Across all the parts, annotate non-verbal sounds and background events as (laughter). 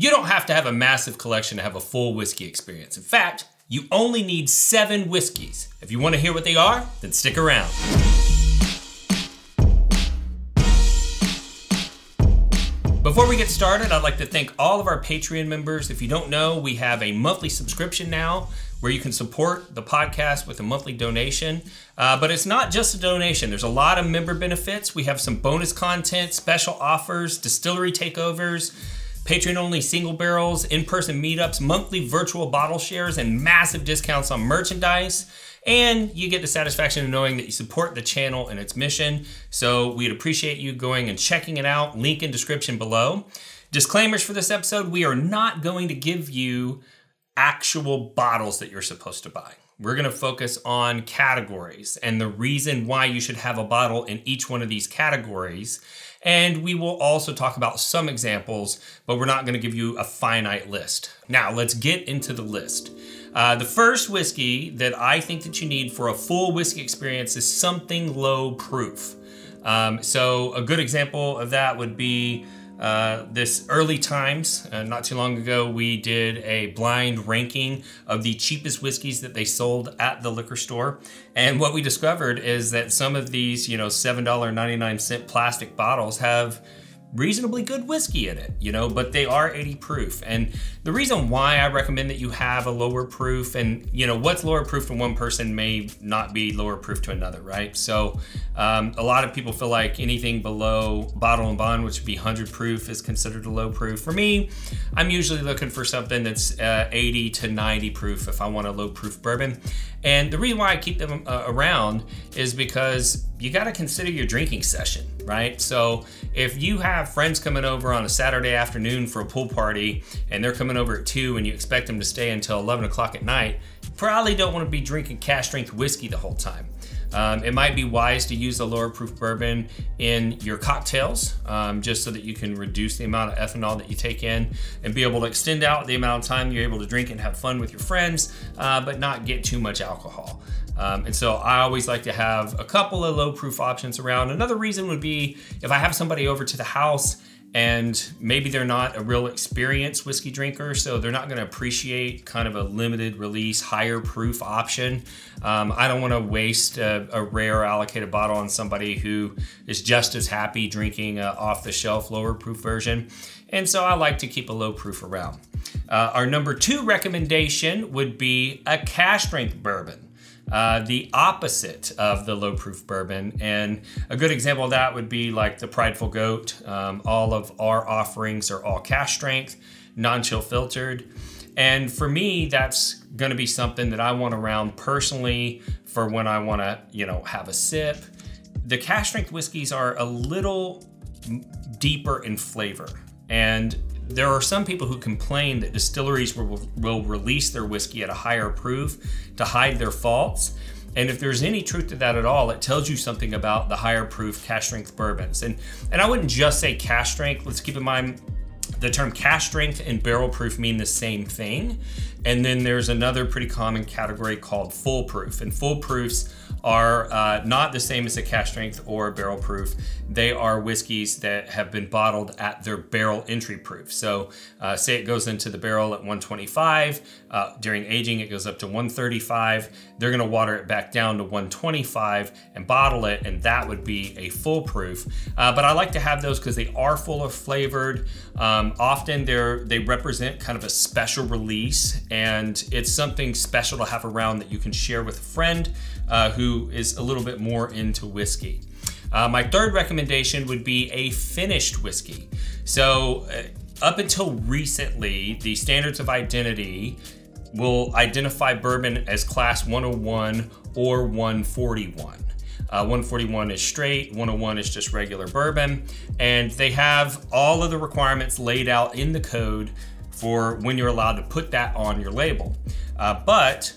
You don't have to have a massive collection to have a full whiskey experience. In fact, you only need seven whiskeys. If you want to hear what they are, then stick around. Before we get started, I'd like to thank all of our Patreon members. If you don't know, we have a monthly subscription now where you can support the podcast with a monthly donation. Uh, but it's not just a donation, there's a lot of member benefits. We have some bonus content, special offers, distillery takeovers. Patreon only single barrels, in person meetups, monthly virtual bottle shares, and massive discounts on merchandise. And you get the satisfaction of knowing that you support the channel and its mission. So we'd appreciate you going and checking it out. Link in description below. Disclaimers for this episode we are not going to give you actual bottles that you're supposed to buy. We're going to focus on categories and the reason why you should have a bottle in each one of these categories. And we will also talk about some examples, but we're not going to give you a finite list. Now, let's get into the list. Uh, the first whiskey that I think that you need for a full whiskey experience is something low proof. Um, so, a good example of that would be uh, this Early Times, uh, not too long ago, we did a blind ranking of the cheapest whiskeys that they sold at the liquor store. And what we discovered is that some of these, you know, $7.99 plastic bottles have reasonably good whiskey in it, you know, but they are 80 proof. And the reason why I recommend that you have a lower proof and, you know, what's lower proof to one person may not be lower proof to another, right? So um, a lot of people feel like anything below bottled in bond, which would be 100 proof, is considered a low proof. For me, I'm usually looking for something that's uh, 80 to 90 proof if I want a low proof bourbon. And the reason why I keep them uh, around is because you got to consider your drinking session, right? So if you have friends coming over on a Saturday afternoon for a pool party and they're coming over at 2 and you expect them to stay until 11 o'clock at night, probably don't want to be drinking cask strength whiskey the whole time. Um, it might be wise to use the lower proof bourbon in your cocktails um, just so that you can reduce the amount of ethanol that you take in and be able to extend out the amount of time you're able to drink and have fun with your friends, uh, but not get too much alcohol. Um, and so I always like to have a couple of low proof options around. Another reason would be if I have somebody over to the house and maybe they're not a real experienced whiskey drinker, so they're not going to appreciate kind of a limited release, higher proof option. Um, I don't want to waste a, a, rare allocated bottle on somebody who is just as happy drinking off the shelf lower proof version. And so I like to keep a low proof around. Uh, our number two recommendation would be a cask strength bourbon. Uh, the opposite of the low proof bourbon. And a good example of that would be like the Prideful Goat. Um, all of our offerings are all cask strength, non chill filtered. And for me, that's going to be something that I want around personally for when I want to, you know, have a sip. The cask strength whiskeys are a little deeper in flavor. And there are some people who complain that distilleries will, will release their whiskey at a higher proof to hide their faults. And if there's any truth to that at all, it tells you something about the higher proof cask strength bourbons. And and I wouldn't just say cask strength. Let's keep in mind the term cask strength and barrel proof mean the same thing. And then there's another pretty common category called full proof. And full proofs are uh, not the same as a cask strength or barrel proof. They are whiskeys that have been bottled at their barrel entry proof. So, uh, say it goes into the barrel at 125. Uh, during aging, it goes up to 135. They're going to water it back down to 125 and bottle it, and that would be a full proof. Uh, but I like to have those because they are full of flavored. Um, often they're they represent kind of a special release, and it's something special to have around that you can share with a friend uh, who is a little bit more into whiskey. Uh, my third recommendation would be a finished whiskey. So, uh, up until recently, the standards of identity will identify bourbon as class 101 or 141. Uh, 141 is straight, 101 is just regular bourbon, and they have all of the requirements laid out in the code for when you're allowed to put that on your label. Uh, but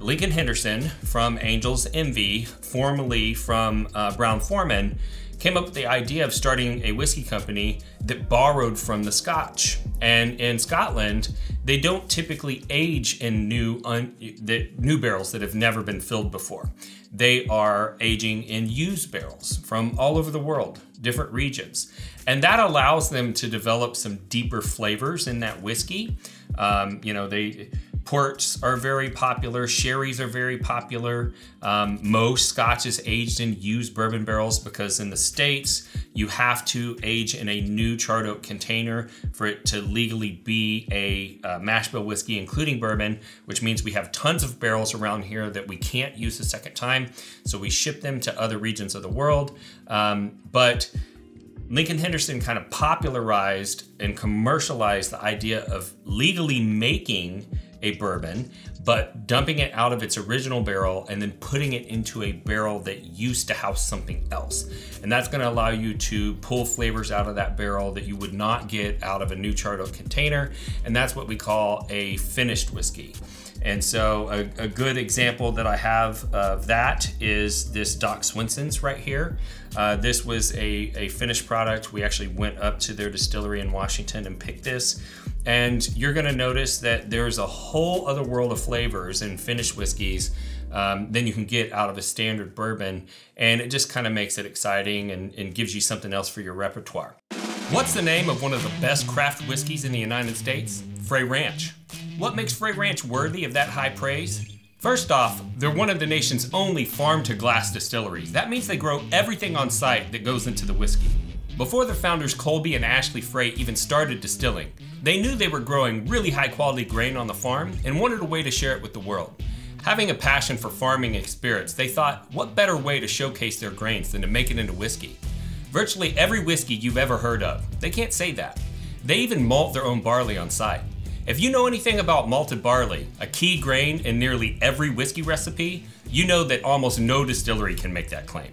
Lincoln Henderson from Angels Envy, formerly from uh, Brown Forman, came up with the idea of starting a whiskey company that borrowed from the Scotch. And in Scotland, they don't typically age in new un, the new barrels that have never been filled before. They are aging in used barrels from all over the world, different regions. And that allows them to develop some deeper flavors in that whiskey. Um, you know, they Ports are very popular. Sherry's are very popular. Um, most Scotch is aged in used bourbon barrels because in the States, you have to age in a new charred oak container for it to legally be a uh, mash bill whiskey, including bourbon, which means we have tons of barrels around here that we can't use a second time. So we ship them to other regions of the world. Um, but Lincoln Henderson kind of popularized and commercialized the idea of legally making a bourbon, but dumping it out of its original barrel and then putting it into a barrel that used to house something else. And that's going to allow you to pull flavors out of that barrel that you would not get out of a new charred oak container. And that's what we call a finished whiskey. And so, a, a, good example that I have of that is this Doc Swinson's right here. Uh, this was a, a finished product. We actually went up to their distillery in Washington and picked this. And you're going to notice that there's a whole other world of flavors in finished whiskeys um, than you can get out of a standard bourbon. And it just kind of makes it exciting and, and gives you something else for your repertoire. What's the name of one of the best craft whiskeys in the United States? Frey Ranch. What makes Frey Ranch worthy of that high praise? First off, they're one of the nation's only farm to glass distilleries. That means they grow everything on site that goes into the whiskey. Before the founders Colby and Ashley Frey even started distilling, they knew they were growing really high quality grain on the farm and wanted a way to share it with the world. Having a passion for farming and spirits, they thought, what better way to showcase their grains than to make it into whiskey? Virtually every whiskey you've ever heard of, they can't say that. They even malt their own barley on site. If you know anything about malted barley, a key grain in nearly every whiskey recipe, you know that almost no distillery can make that claim.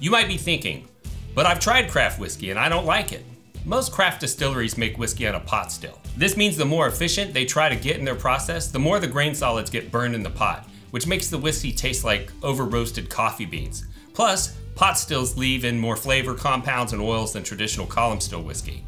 You might be thinking, but I've tried craft whiskey and I don't like it. Most craft distilleries make whiskey on a pot still. This means the more efficient they try to get in their process, the more the grain solids get burned in the pot, which makes the whiskey taste like over roasted coffee beans. Plus, pot stills leave in more flavor, compounds, and oils than traditional column still whiskey.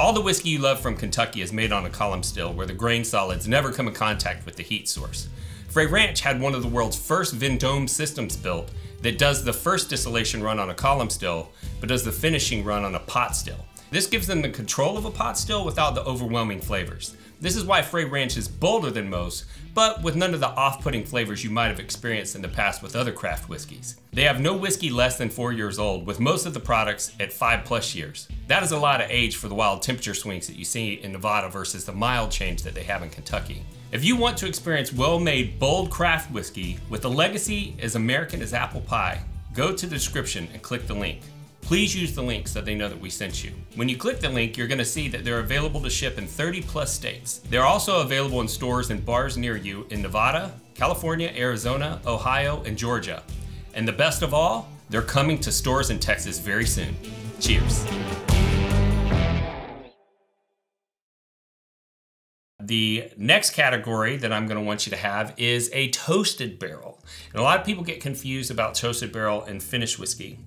All the whiskey you love from Kentucky is made on a column still where the grain solids never come in contact with the heat source. Frey Ranch had one of the world's first Vendome systems built that does the first distillation run on a column still, but does the finishing run on a pot still. This gives them the control of a pot still without the overwhelming flavors. This is why Frey Ranch is bolder than most, but with none of the off putting flavors you might have experienced in the past with other craft whiskeys. They have no whiskey less than four years old, with most of the products at five plus years. That is a lot of age for the wild temperature swings that you see in Nevada versus the mild change that they have in Kentucky. If you want to experience well made, bold craft whiskey with a legacy as American as apple pie, go to the description and click the link. Please use the link so they know that we sent you. When you click the link, you're going to see that they're available to ship in 30 plus states. They're also available in stores and bars near you in Nevada, California, Arizona, Ohio, and Georgia. And the best of all, they're coming to stores in Texas very soon. Cheers. The next category that I'm going to want you to have is a toasted barrel. And a lot of people get confused about toasted barrel and finished whiskey.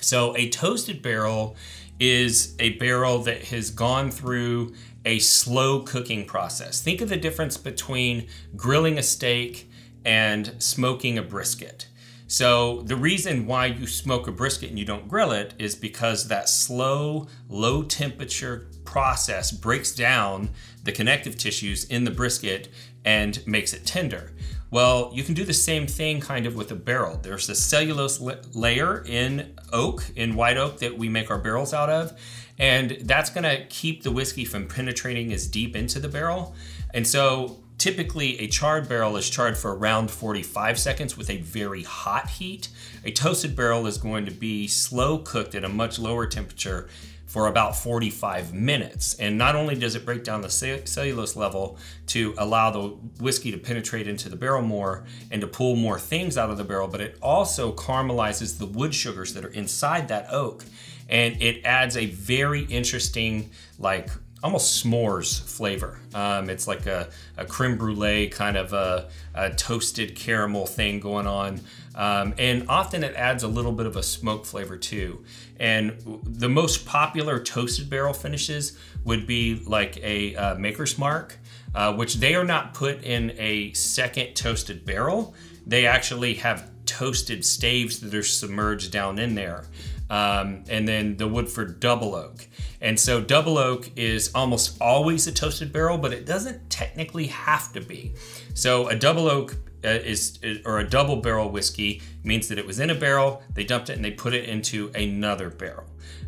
So, a toasted barrel is a barrel that has gone through a slow cooking process. Think of the difference between grilling a steak and smoking a brisket. So, the reason why you smoke a brisket and you don't grill it is because that slow, low temperature process breaks down the connective tissues in the brisket and makes it tender. Well, you can do the same thing kind of with a barrel. There's a cellulose layer in oak, in white oak, that we make our barrels out of. And that's to keep the whiskey from penetrating as deep into the barrel. And so typically a charred barrel is charred for around 45 seconds with a very hot heat. A toasted barrel is going to be slow cooked at a much lower temperature for about 45 minutes. And not only does it break down the cellulose level to allow the whiskey to penetrate into the barrel more and to pull more things out of the barrel, but it also caramelizes the wood sugars that are inside that oak. And it adds a very interesting, like almost s'mores flavor. Um, it's like a, a, creme brulee kind of a, a toasted caramel thing going on. Um, and often it adds a little bit of a smoke flavor too. And the most popular toasted barrel finishes would be like a uh, Maker's Mark. uh, which they are not put in a second toasted barrel. They actually have toasted staves that are submerged down in there. Um, and then the Woodford Double Oak. And so Double Oak is almost always a toasted barrel, but it doesn't technically have to be. So a Double Oak uh, is or a double barrel whiskey means that it was in a barrel, they dumped it and they put it into another barrel.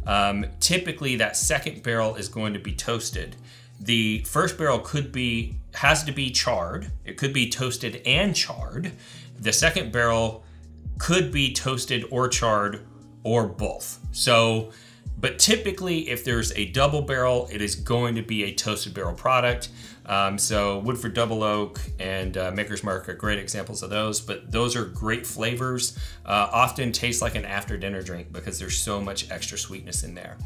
Um, typically, that second barrel is going to be toasted. The first barrel could be has to be charred. It could be toasted and charred. The second barrel could be toasted or charred or both. So, but typically, if there's a double barrel, it is going to be a toasted barrel product. Um, so, Woodford Double Oak and uh, Maker's Mark are great examples of those, but those are great flavors. Uh, often taste like an after dinner drink because there's so much extra sweetness in there.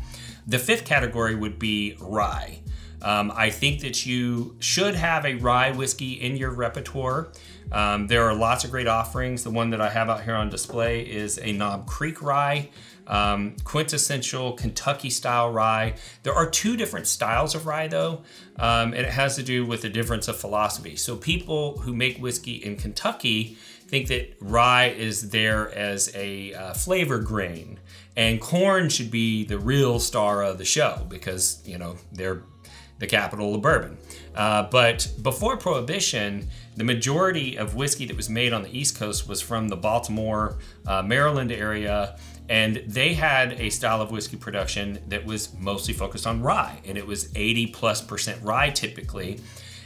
The fifth category would be rye. Um, I think that you should have a rye whiskey in your repertoire. Um, there are lots of great offerings. The one that I have out here on display is a Knob Creek rye, um, quintessential Kentucky style rye. There are two different styles of rye, though, um, and it has to do with the difference of philosophy. So, people who make whiskey in Kentucky think that rye is there as a uh, flavor grain, and corn should be the real star of the show because, you know, they're the capital of bourbon. Uh, but before Prohibition, the majority of whiskey that was made on the East Coast was from the Baltimore, uh, Maryland area, and they had a style of whiskey production that was mostly focused on rye, and it was 80 plus percent rye typically.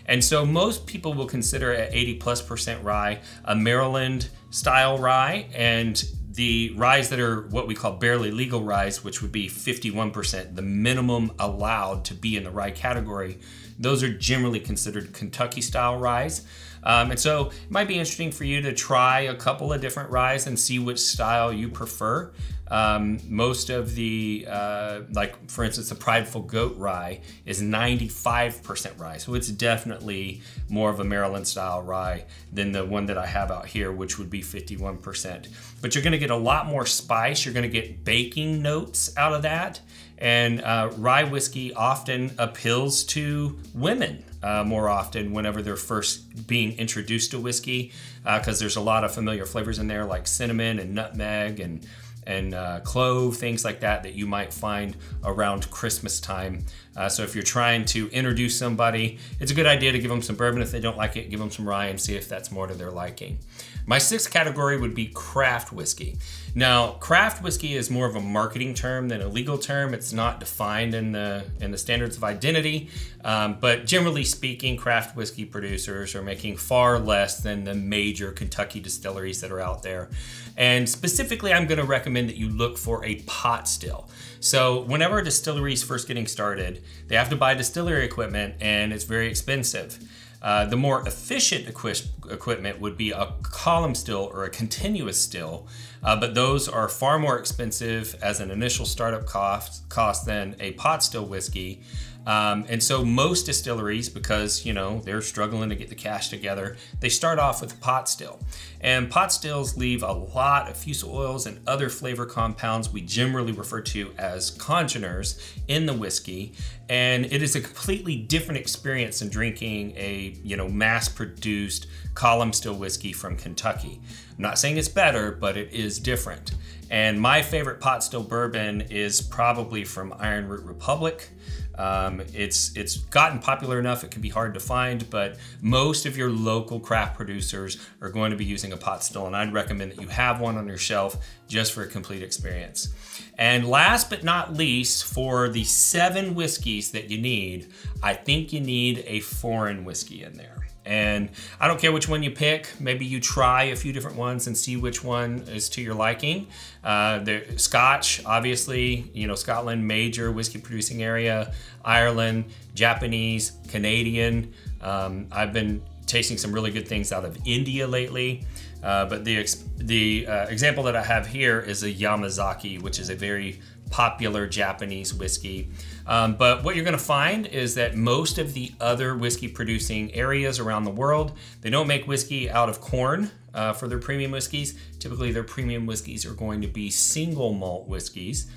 And so most people will consider at 80 plus percent rye a Maryland style rye, and the ryes that are what we call barely legal ryes, which would be 51%, the minimum allowed to be in the rye category, those are generally considered Kentucky style ryes. Um, and so it might be interesting for you to try a couple of different ryes and see which style you prefer. Um, most of the, uh, like for instance, the Prideful Goat rye is 95% rye. So it's definitely more of a Maryland style rye than the one that I have out here, which would be 51%. But you're going to get a lot more spice. You're going to get baking notes out of that. And uh, rye whiskey often appeals to women uh, more often whenever they're first being introduced to whiskey because uh, there's a lot of familiar flavors in there like cinnamon and nutmeg and and uh, clove, things like that, that you might find around Christmas time. Uh, so if you're trying to introduce somebody, it's a good idea to give them some bourbon. If they don't like it, give them some rye and see if that's more to their liking. My sixth category would be craft whiskey. Now, craft whiskey is more of a marketing term than a legal term. It's not defined in the in the standards of identity, um, but generally speaking, craft whiskey producers are making far less than the major Kentucky distilleries that are out there. And specifically, I'm going to recommend that you look for a pot still. So, whenever a distillery is first getting started, they have to buy distillery equipment, and it's very expensive. Uh, the more efficient equi- equipment would be a column still or a continuous still, uh, but those are far more expensive as an initial startup cost, cost than a pot still whiskey. Um, and so most distilleries, because you know they're struggling to get the cash together, they start off with a pot still. And pot stills leave a lot of fusel oils and other flavor compounds we generally refer to as congeners in the whiskey. And it is a completely different experience than drinking a you know mass-produced column still whiskey from Kentucky. I'm not saying it's better, but it is different. And my favorite pot still bourbon is probably from Iron Root Republic. Um, it's it's gotten popular enough it can be hard to find, but most of your local craft producers are going to be using a pot still, and I'd recommend that you have one on your shelf just for a complete experience. And last but not least, for the seven whiskeys that you need, I think you need a foreign whiskey in there. And I don't care which one you pick. Maybe you try a few different ones and see which one is to your liking. Uh, the Scotch, obviously, you know Scotland, major whiskey producing area. Ireland, Japanese, Canadian. Um, I've been tasting some really good things out of India lately. Uh, but the the uh, example that I have here is a Yamazaki, which is a very popular Japanese whiskey. Um, but what you're going to find is that most of the other whiskey producing areas around the world, they don't make whiskey out of corn uh, for their premium whiskeys. Typically, their premium whiskeys are going to be single malt whiskeys.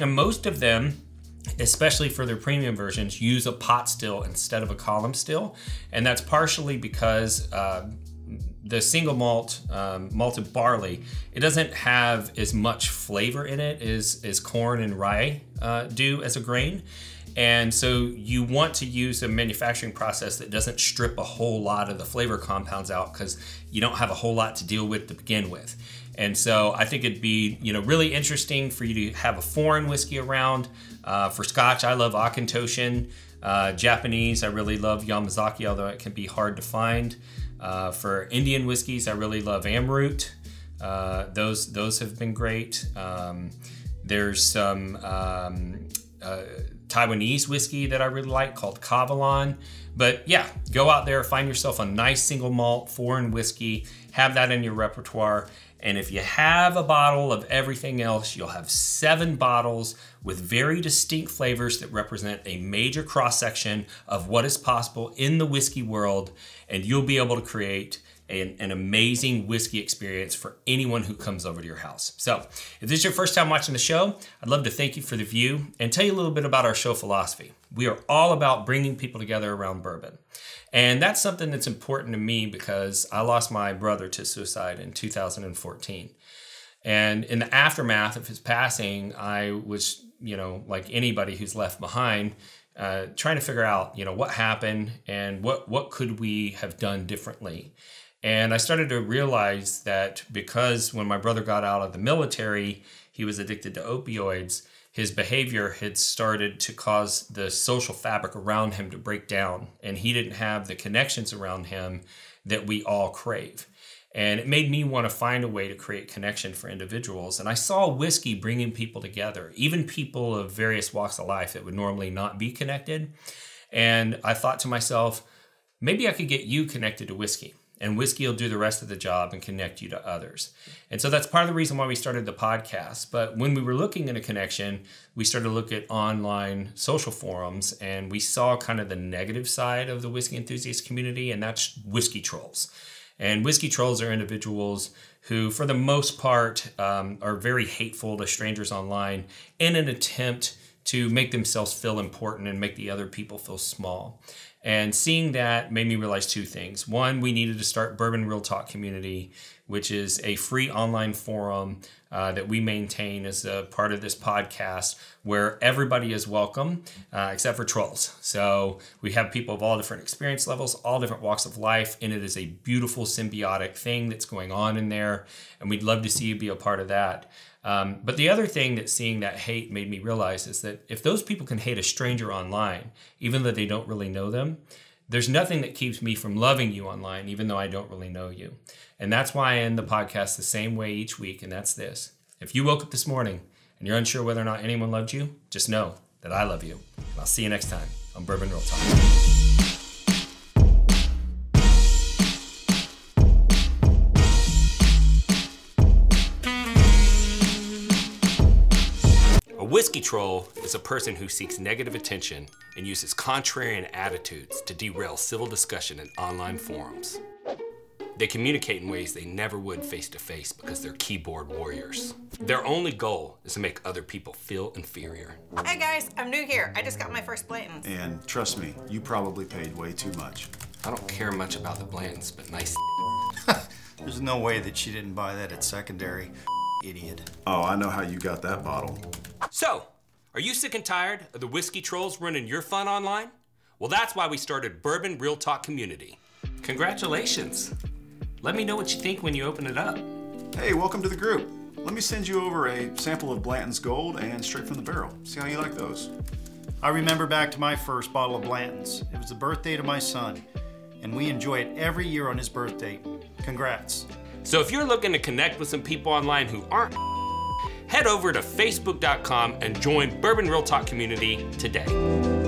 And most of them especially for their premium versions, use a pot still instead of a column still. And that's partially because uh, the single malt um, malted barley, it doesn't have as much flavor in it as, as corn and rye uh, do as a grain. And so you want to use a manufacturing process that doesn't strip a whole lot of the flavor compounds out because you don't have a whole lot to deal with to begin with. And so I think it'd be you know really interesting for you to have a foreign whiskey around. Uh, for Scotch, I love Auchentoshan. Uh, Japanese, I really love Yamazaki, although it can be hard to find. Uh, for Indian whiskeys, I really love Amrut. Uh, those those have been great. Um, there's some um, uh, Taiwanese whiskey that I really like called Kavalan. But yeah, go out there, find yourself a nice single malt foreign whiskey, have that in your repertoire. And if you have a bottle of everything else, you'll have seven bottles with very distinct flavors that represent a major cross section of what is possible in the whiskey world. And you'll be able to create an, an, amazing whiskey experience for anyone who comes over to your house. So, if this is your first time watching the show, I'd love to thank you for the view and tell you a little bit about our show philosophy. We are all about bringing people together around bourbon. And that's something that's important to me because I lost my brother to suicide in 2014. And in the aftermath of his passing, I was, you know, like anybody who's left behind, uh, trying to figure out, you know, what happened and what what could we have done differently. And I started to realize that because when my brother got out of the military, he was addicted to opioids, his behavior had started to cause the social fabric around him to break down, and he didn't have the connections around him that we all crave. And it made me want to find a way to create connection for individuals. And I saw whiskey bringing people together, even people of various walks of life that would normally not be connected. And I thought to myself, maybe I could get you connected to whiskey and whiskey will do the rest of the job and connect you to others. And so that's part of the reason why we started the podcast. But when we were looking at a connection, we started to look at online social forums and we saw kind of the negative side of the whiskey enthusiast community, and that's whiskey trolls. And whiskey trolls are individuals who, for the most part, um, are very hateful to strangers online in an attempt to make themselves feel important and make the other people feel small. And seeing that made me realize two things. One, we needed to start Bourbon Real Talk Community, which is a free online forum uh, that we maintain as a part of this podcast where everybody is welcome uh, except for trolls. So we have people of all different experience levels, all different walks of life, and it is a beautiful symbiotic thing that's going on in there. And we'd love to see you be a part of that. Um, but the other thing that seeing that hate made me realize is that if those people can hate a stranger online, even though they don't really know them, there's nothing that keeps me from loving you online, even though I don't really know you. And that's why I end the podcast the same way each week, and that's this. If you woke up this morning and you're unsure whether or not anyone loved you, just know that I love you. And I'll see you next time on Bourbon Real Talk. Whiskey troll is a person who seeks negative attention and uses contrarian attitudes to derail civil discussion in online forums. They communicate in ways they never would face to face because they're keyboard warriors. Their only goal is to make other people feel inferior. Hey guys, I'm new here. I just got my first Blanton's. And trust me, you probably paid way too much. I don't care much about the Blantons, but nice. (laughs) There's no way that she didn't buy that at secondary. Idiot. Oh, I know how you got that bottle. So, are you sick and tired of the whiskey trolls running your fun online? Well, that's why we started Bourbon Real Talk Community. Congratulations! Let me know what you think when you open it up. Hey, welcome to the group. Let me send you over a sample of Blanton's Gold and straight from the barrel. See how you like those. I remember back to my first bottle of Blanton's. It was the birthday to my son, and we enjoy it every year on his birthday. Congrats. So if you're looking to connect with some people online who aren't head over to facebook.com and join Bourbon Real Talk community today.